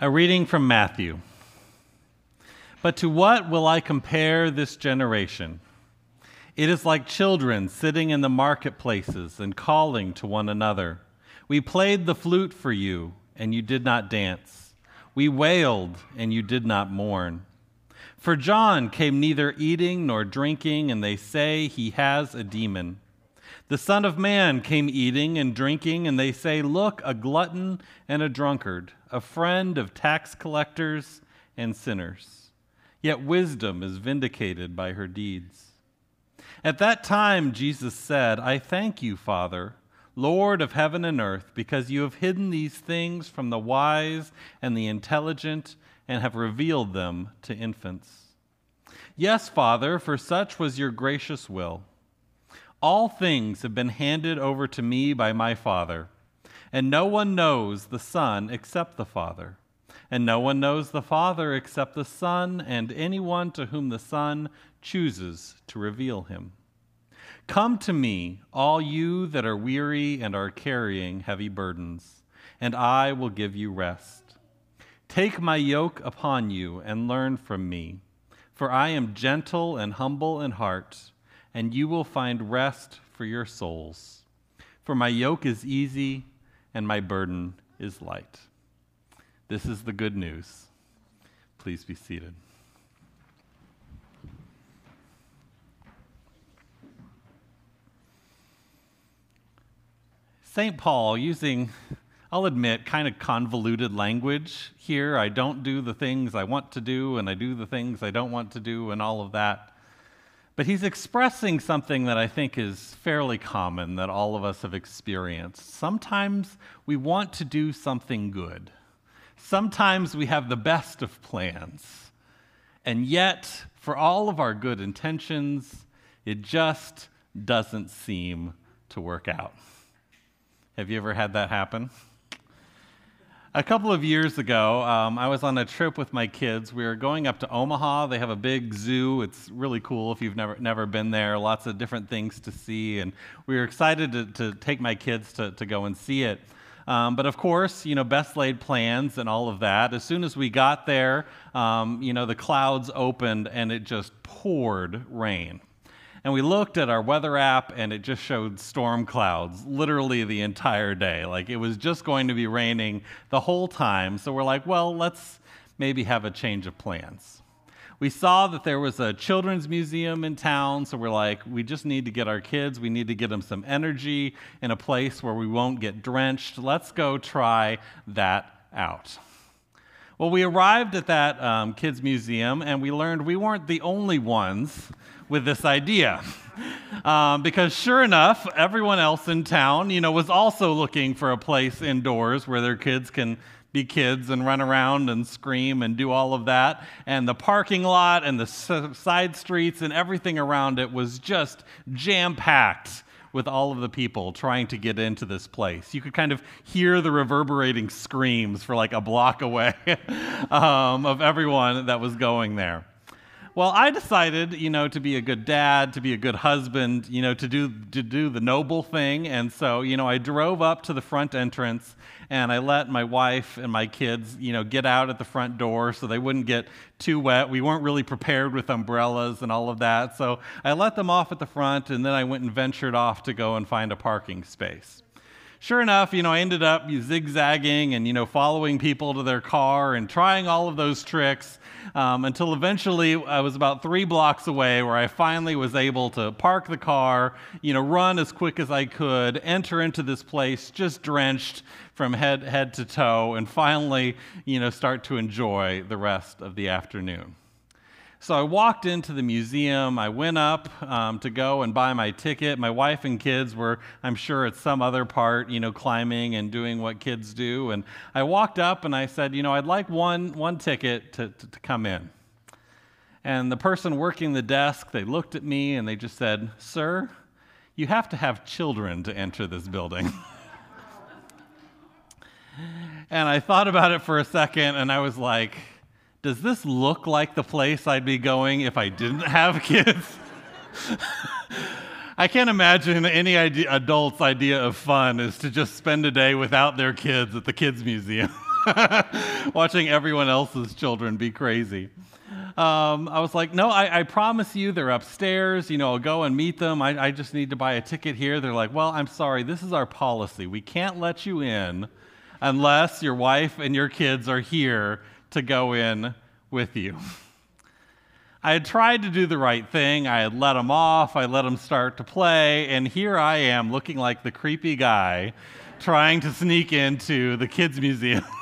A reading from Matthew. But to what will I compare this generation? It is like children sitting in the marketplaces and calling to one another. We played the flute for you, and you did not dance. We wailed, and you did not mourn. For John came neither eating nor drinking, and they say he has a demon. The Son of Man came eating and drinking, and they say, Look, a glutton and a drunkard, a friend of tax collectors and sinners. Yet wisdom is vindicated by her deeds. At that time, Jesus said, I thank you, Father, Lord of heaven and earth, because you have hidden these things from the wise and the intelligent and have revealed them to infants. Yes, Father, for such was your gracious will. All things have been handed over to me by my Father, and no one knows the Son except the Father, and no one knows the Father except the Son and anyone to whom the Son chooses to reveal him. Come to me, all you that are weary and are carrying heavy burdens, and I will give you rest. Take my yoke upon you and learn from me, for I am gentle and humble in heart, and you will find rest for your souls. For my yoke is easy and my burden is light. This is the good news. Please be seated. St. Paul, using, I'll admit, kind of convoluted language here. I don't do the things I want to do, and I do the things I don't want to do, and all of that. But he's expressing something that I think is fairly common that all of us have experienced. Sometimes we want to do something good, sometimes we have the best of plans. And yet, for all of our good intentions, it just doesn't seem to work out. Have you ever had that happen? A couple of years ago, um, I was on a trip with my kids. We were going up to Omaha. They have a big zoo. It's really cool if you've never, never been there, lots of different things to see. And we were excited to, to take my kids to, to go and see it. Um, but of course, you know, best laid plans and all of that. As soon as we got there, um, you know, the clouds opened and it just poured rain. And we looked at our weather app and it just showed storm clouds literally the entire day. Like it was just going to be raining the whole time. So we're like, well, let's maybe have a change of plans. We saw that there was a children's museum in town, so we're like, we just need to get our kids, we need to get them some energy in a place where we won't get drenched. Let's go try that out. Well, we arrived at that um, kids' museum and we learned we weren't the only ones with this idea. Um, because sure enough, everyone else in town, you know, was also looking for a place indoors where their kids can be kids and run around and scream and do all of that. And the parking lot and the side streets and everything around it was just jam packed with all of the people trying to get into this place. You could kind of hear the reverberating screams for like a block away um, of everyone that was going there. Well, I decided, you know, to be a good dad, to be a good husband, you know, to do to do the noble thing, and so, you know, I drove up to the front entrance and I let my wife and my kids, you know, get out at the front door so they wouldn't get too wet. We weren't really prepared with umbrellas and all of that, so I let them off at the front, and then I went and ventured off to go and find a parking space sure enough, you know, I ended up zigzagging and, you know, following people to their car and trying all of those tricks um, until eventually I was about three blocks away where I finally was able to park the car, you know, run as quick as I could, enter into this place just drenched from head, head to toe, and finally, you know, start to enjoy the rest of the afternoon. So I walked into the museum. I went up um, to go and buy my ticket. My wife and kids were, I'm sure, at some other part, you know, climbing and doing what kids do. And I walked up and I said, you know, I'd like one, one ticket to, to, to come in. And the person working the desk, they looked at me and they just said, Sir, you have to have children to enter this building. and I thought about it for a second and I was like, does this look like the place I'd be going if I didn't have kids? I can't imagine any idea, adult's idea of fun is to just spend a day without their kids at the kids museum. watching everyone else's children be crazy. Um, I was like, no, I, I, promise you they're upstairs. You know, I'll go and meet them. I, I just need to buy a ticket here. They're like, well, I'm sorry. This is our policy. We can't let you in unless your wife and your kids are here to go in with you. I had tried to do the right thing. I had let them off. I let them start to play. And here I am looking like the creepy guy trying to sneak into the kids' museum.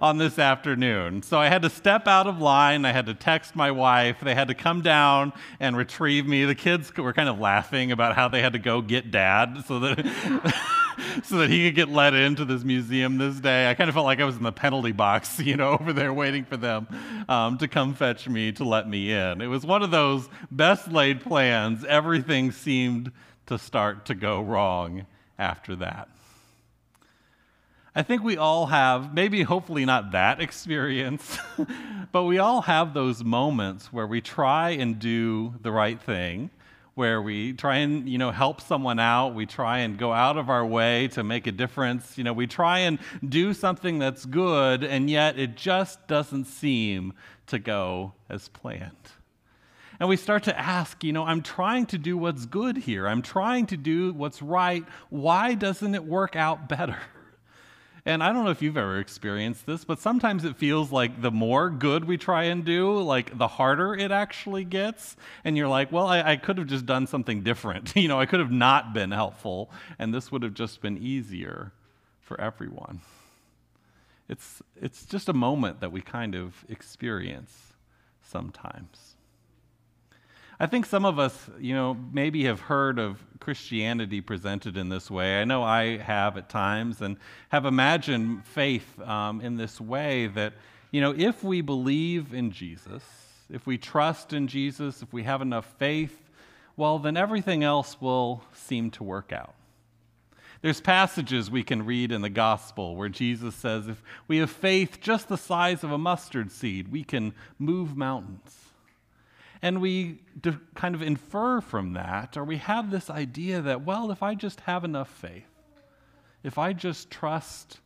on this afternoon. So I had to step out of line. I had to text my wife. They had to come down and retrieve me. The kids were kind of laughing about how they had to go get dad so that. so that he could get let into this museum this day. I kind of felt like I was in the penalty box, you know, over there waiting for them um, to come fetch me to let me in. It was one of those best laid plans. Everything seemed to start to go wrong after that. I think we all have, maybe hopefully not that experience, but we all have those moments where we try and do the right thing where we try and you know help someone out. We try and go out of our way to make a difference. You know we try and do something that's good and yet it just doesn't seem to go as planned. And we start to ask you know i'm trying to do what's good here. I'm trying to do what's right. Why doesn't it work out better and I don't know if you've ever experienced this, but sometimes it feels like the more good we try and do, like the harder it actually gets. And you're like, well, I, I could have just done something different. you know, I could have not been helpful, and this would have just been easier for everyone. It's, it's just a moment that we kind of experience sometimes. I think some of us, you know, maybe have heard of Christianity presented in this way. I know I have at times and have imagined faith um, in this way that, you know, if we believe in Jesus, if we trust in Jesus, if we have enough faith, well, then everything else will seem to work out. There's passages we can read in the gospel where Jesus says, if we have faith just the size of a mustard seed, we can move mountains. And we kind of infer from that, or we have this idea that, well, if I just have enough faith, if I just trust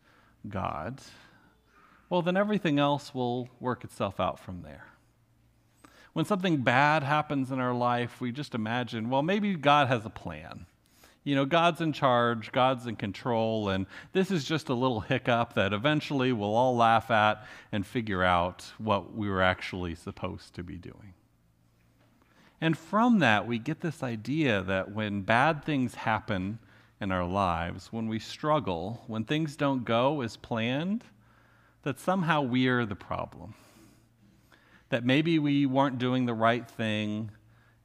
God, well, then everything else will work itself out from there. When something bad happens in our life, we just imagine, well, maybe God has a plan. You know, God's in charge, God's in control, and this is just a little hiccup that eventually we'll all laugh at and figure out what we were actually supposed to be doing. And from that, we get this idea that when bad things happen in our lives, when we struggle, when things don't go as planned, that somehow we're the problem. That maybe we weren't doing the right thing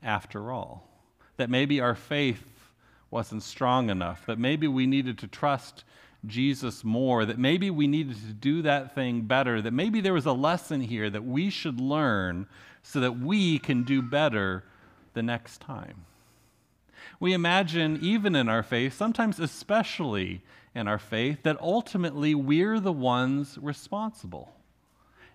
after all. That maybe our faith wasn't strong enough. That maybe we needed to trust Jesus more. That maybe we needed to do that thing better. That maybe there was a lesson here that we should learn so that we can do better the next time. We imagine, even in our faith, sometimes especially in our faith, that ultimately we're the ones responsible.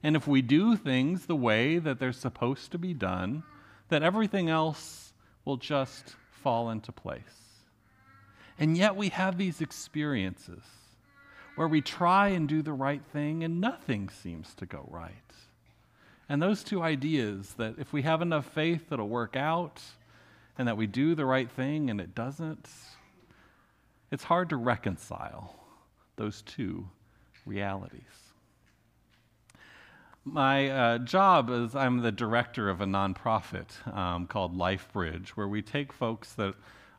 And if we do things the way that they're supposed to be done, that everything else will just fall into place. And yet we have these experiences where we try and do the right thing and nothing seems to go right. And those two ideas that if we have enough faith, it'll work out, and that we do the right thing and it doesn't, it's hard to reconcile those two realities. My uh, job is I'm the director of a nonprofit um, called LifeBridge, where we take folks that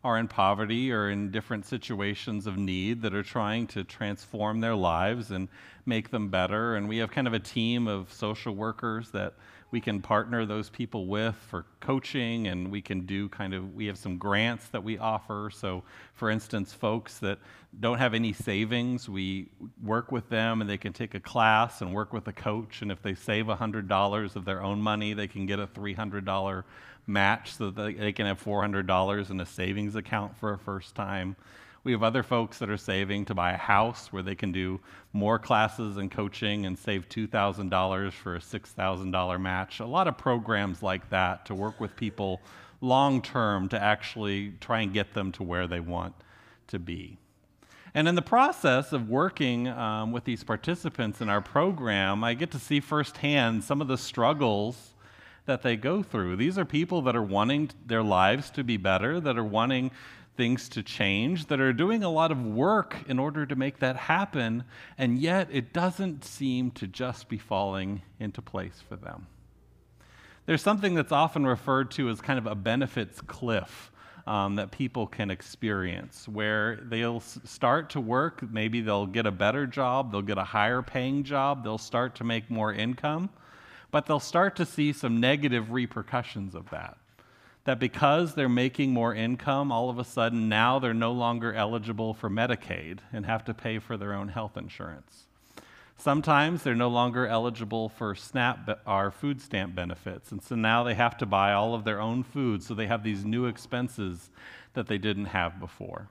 are in poverty or in different situations of need that are trying to transform their lives and make them better. And we have kind of a team of social workers that we can partner those people with for coaching and we can do kind of we have some grants that we offer so for instance folks that don't have any savings we work with them and they can take a class and work with a coach and if they save $100 of their own money they can get a $300 match so that they can have $400 in a savings account for a first time. We have other folks that are saving to buy a house where they can do more classes and coaching and save $2,000 for a $6,000 match. A lot of programs like that to work with people long term to actually try and get them to where they want to be. And in the process of working um, with these participants in our program, I get to see firsthand some of the struggles that they go through. These are people that are wanting their lives to be better, that are wanting things to change, that are doing a lot of work in order to make that happen, and yet it doesn't seem to just be falling into place for them. There's something that's often referred to as kind of a benefits cliff um, that people can experience, where they'll start to work, maybe they'll get a better job, they'll get a higher paying job, they'll start to make more income, but they'll start to see some negative repercussions of that. That because they're making more income, all of a sudden now they're no longer eligible for Medicaid and have to pay for their own health insurance. Sometimes they're no longer eligible for SNAP or food stamp benefits, and so now they have to buy all of their own food, so they have these new expenses that they didn't have before.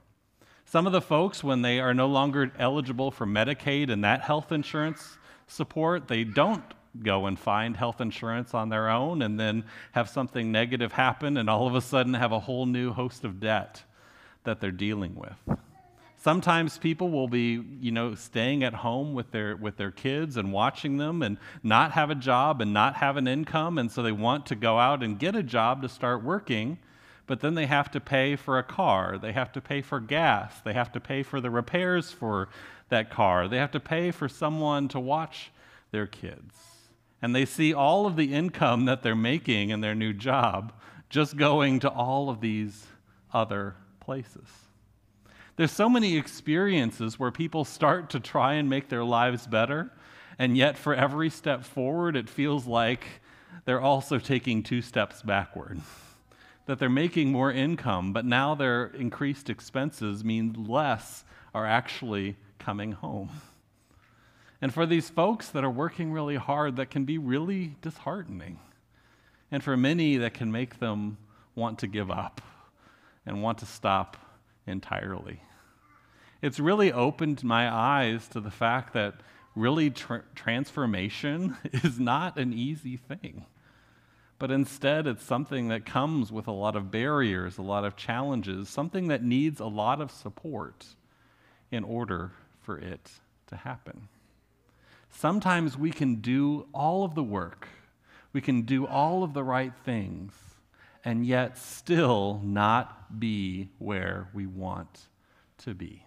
Some of the folks, when they are no longer eligible for Medicaid and that health insurance support, they don't go and find health insurance on their own and then have something negative happen and all of a sudden have a whole new host of debt that they're dealing with. Sometimes people will be, you know, staying at home with their with their kids and watching them and not have a job and not have an income and so they want to go out and get a job to start working, but then they have to pay for a car, they have to pay for gas, they have to pay for the repairs for that car, they have to pay for someone to watch their kids. And they see all of the income that they're making in their new job just going to all of these other places. There's so many experiences where people start to try and make their lives better, and yet for every step forward, it feels like they're also taking two steps backward. that they're making more income, but now their increased expenses mean less are actually coming home. And for these folks that are working really hard, that can be really disheartening. And for many, that can make them want to give up and want to stop entirely it's really opened my eyes to the fact that really tra- transformation is not an easy thing. But instead, it's something that comes with a lot of barriers, a lot of challenges, something that needs a lot of support in order for it to happen. Sometimes we can do all of the work, we can do all of the right things, and yet still not be where we want to be.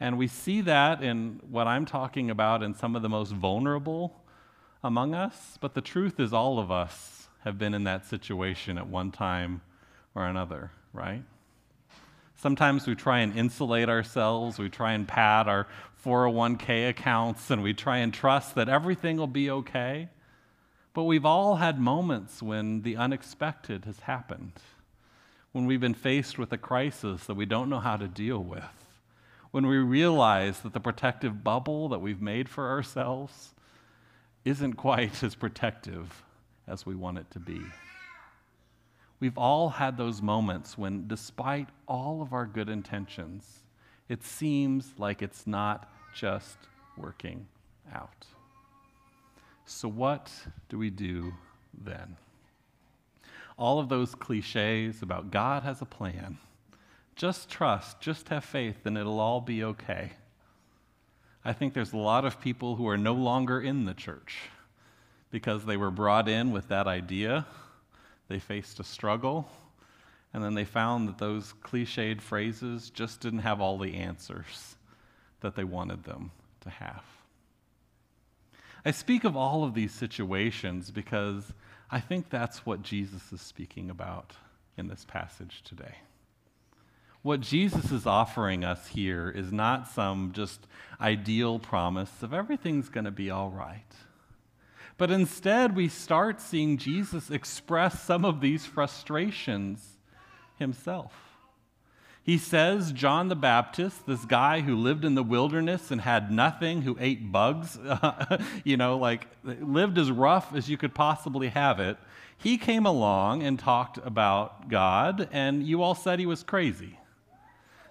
And we see that in what I'm talking about in some of the most vulnerable among us. But the truth is, all of us have been in that situation at one time or another, right? Sometimes we try and insulate ourselves, we try and pad our 401k accounts, and we try and trust that everything will be okay. But we've all had moments when the unexpected has happened, when we've been faced with a crisis that we don't know how to deal with when we realize that the protective bubble that we've made for ourselves isn't quite as protective as we want it to be. We've all had those moments when, despite all of our good intentions, it seems like it's not just working out. So, what do we do then? All of those cliches about God has a plan just trust, just have faith, and it'll all be okay. I think there's a lot of people who are no longer in the church because they were brought in with that idea. They faced a struggle, and then they found that those cliched phrases just didn't have all the answers that they wanted them to have. I speak of all of these situations because I think that's what Jesus is speaking about in this passage today. What Jesus is offering us here is not some just ideal promise of everything's going to be all right. But instead, we start seeing Jesus express some of these frustrations himself. He says, John the Baptist, this guy who lived in the wilderness and had nothing, who ate bugs, you know, like lived as rough as you could possibly have it, he came along and talked about God, and you all said he was crazy.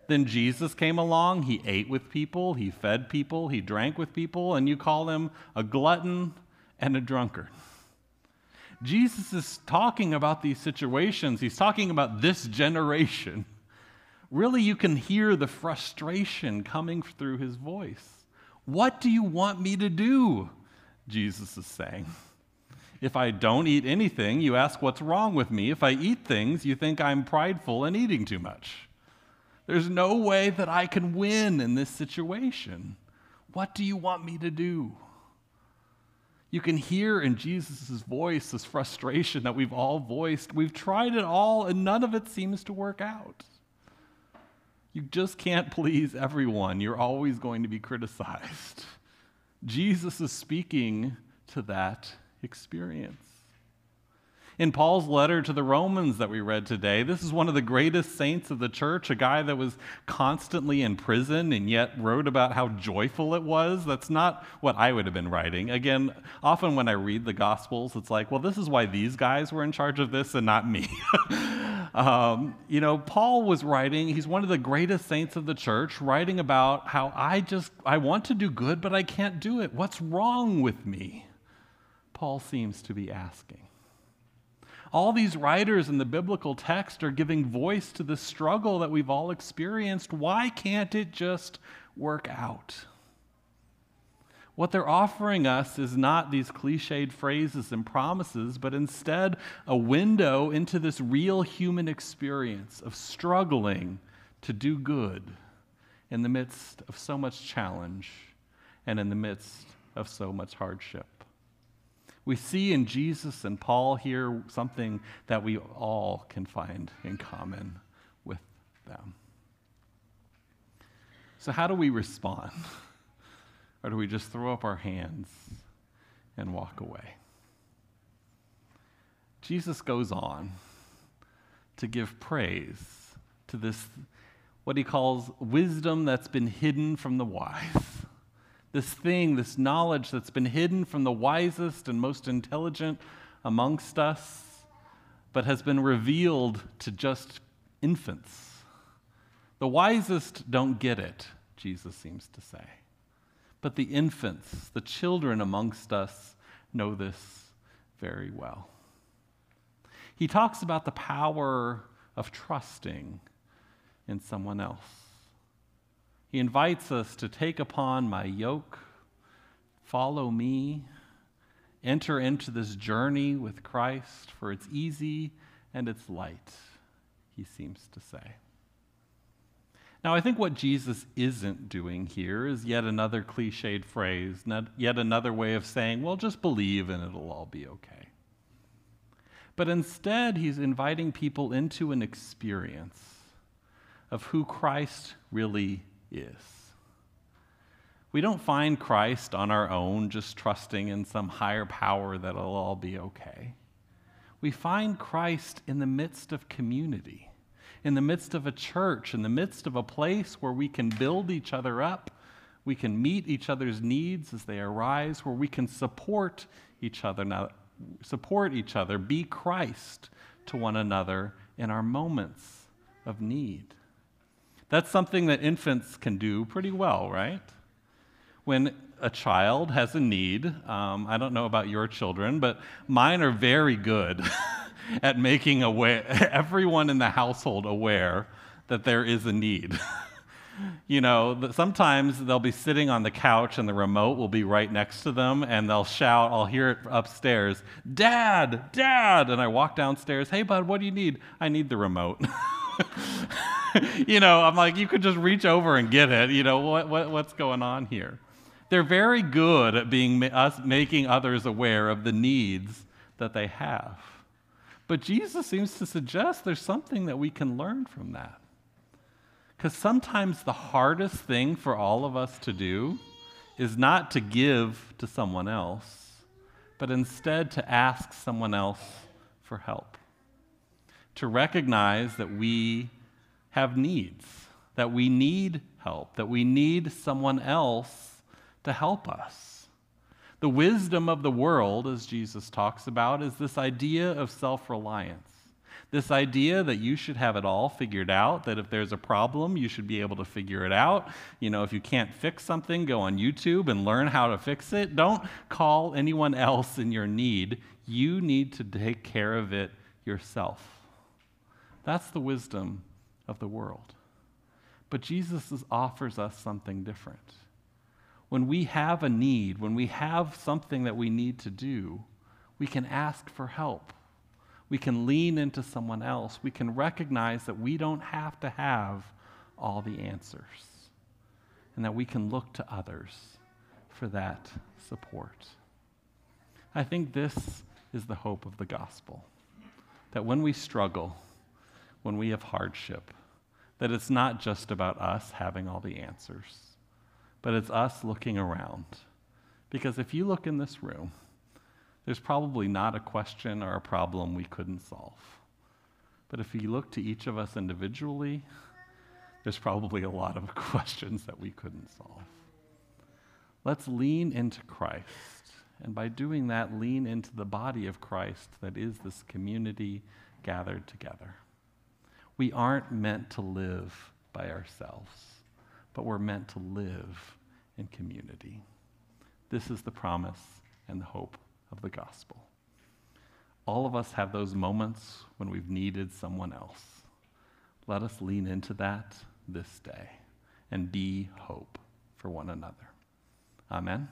Then Jesus came along. He ate with people, he fed people, he drank with people, and you call him a glutton and a drunkard. Jesus is talking about these situations. He's talking about this generation Really, you can hear the frustration coming through his voice. What do you want me to do? Jesus is saying. If I don't eat anything, you ask what's wrong with me. If I eat things, you think I'm prideful and eating too much. There's no way that I can win in this situation. What do you want me to do? You can hear in Jesus' voice this frustration that we've all voiced. We've tried it all, and none of it seems to work out. You just can't please everyone. You're always going to be criticized. Jesus is speaking to that experience. In Paul's letter to the Romans that we read today, this is one of the greatest saints of the church, a guy that was constantly in prison and yet wrote about how joyful it was. That's not what I would have been writing. Again, often when I read the Gospels, it's like, well, this is why these guys were in charge of this and not me. um, you know, Paul was writing, he's one of the greatest saints of the church, writing about how I just, I want to do good, but I can't do it. What's wrong with me? Paul seems to be asking. All these writers in the biblical text are giving voice to the struggle that we've all experienced. Why can't it just work out? What they're offering us is not these cliched phrases and promises, but instead a window into this real human experience of struggling to do good in the midst of so much challenge and in the midst of so much hardship. We see in Jesus and Paul here something that we all can find in common with them. So, how do we respond? Or do we just throw up our hands and walk away? Jesus goes on to give praise to this, what he calls wisdom that's been hidden from the wise this thing, this knowledge that's been hidden from the wisest and most intelligent amongst us, but has been revealed to just infants. The wisest don't get it, Jesus seems to say. But the infants, the children amongst us, know this very well. He talks about the power of trusting in someone else. He invites us to take upon my yoke, follow me, enter into this journey with Christ, for it's easy and it's light, he seems to say. Now, I think what Jesus isn't doing here is yet another cliched phrase, yet another way of saying, well, just believe and it'll all be okay. But instead, he's inviting people into an experience of who Christ really is. We don't find Christ on our own, just trusting in some higher power that it'll all be okay. We find Christ in the midst of community, in the midst of a church, in the midst of a place where we can build each other up, we can meet each other's needs as they arise, where we can support each other, now, support each other, be Christ to one another in our moments of need. That's something that infants can do pretty well, right? When a child has a need, um, I don't know about your children, but mine are very good at making aware, everyone in the household aware that there is a need. you know, sometimes they'll be sitting on the couch and the remote will be right next to them and they'll shout, I'll hear it upstairs, Dad, Dad. And I walk downstairs, Hey, bud, what do you need? I need the remote. you know, I'm like, you could just reach over and get it. You know, what, what, what's going on here? They're very good at being us making others aware of the needs that they have. But Jesus seems to suggest there's something that we can learn from that. Because sometimes the hardest thing for all of us to do is not to give to someone else, but instead to ask someone else for help to recognize that we have needs, that we need help, that we need someone else to help us. The wisdom of the world, as Jesus talks about, is this idea of self reliance. This idea that you should have it all figured out, that if there's a problem, you should be able to figure it out. You know, if you can't fix something, go on YouTube and learn how to fix it. Don't call anyone else in your need. You need to take care of it yourself. That's the wisdom of the world. But Jesus offers us something different. When we have a need, when we have something that we need to do, we can ask for help. We can lean into someone else. We can recognize that we don't have to have all the answers and that we can look to others for that support. I think this is the hope of the gospel that when we struggle, when we have hardship, that it's not just about us having all the answers, but it's us looking around. Because if you look in this room, there's probably not a question or a problem we couldn't solve. But if you look to each of us individually, there's probably a lot of questions that we couldn't solve. Let's lean into Christ. And by doing that, lean into the body of Christ that is this community gathered together. We aren't meant to live by ourselves, but we're meant to live in community. This is the promise and the hope of the gospel. All of us have those moments when we've needed someone else. Let us lean into that this day and be hope for one another. Amen.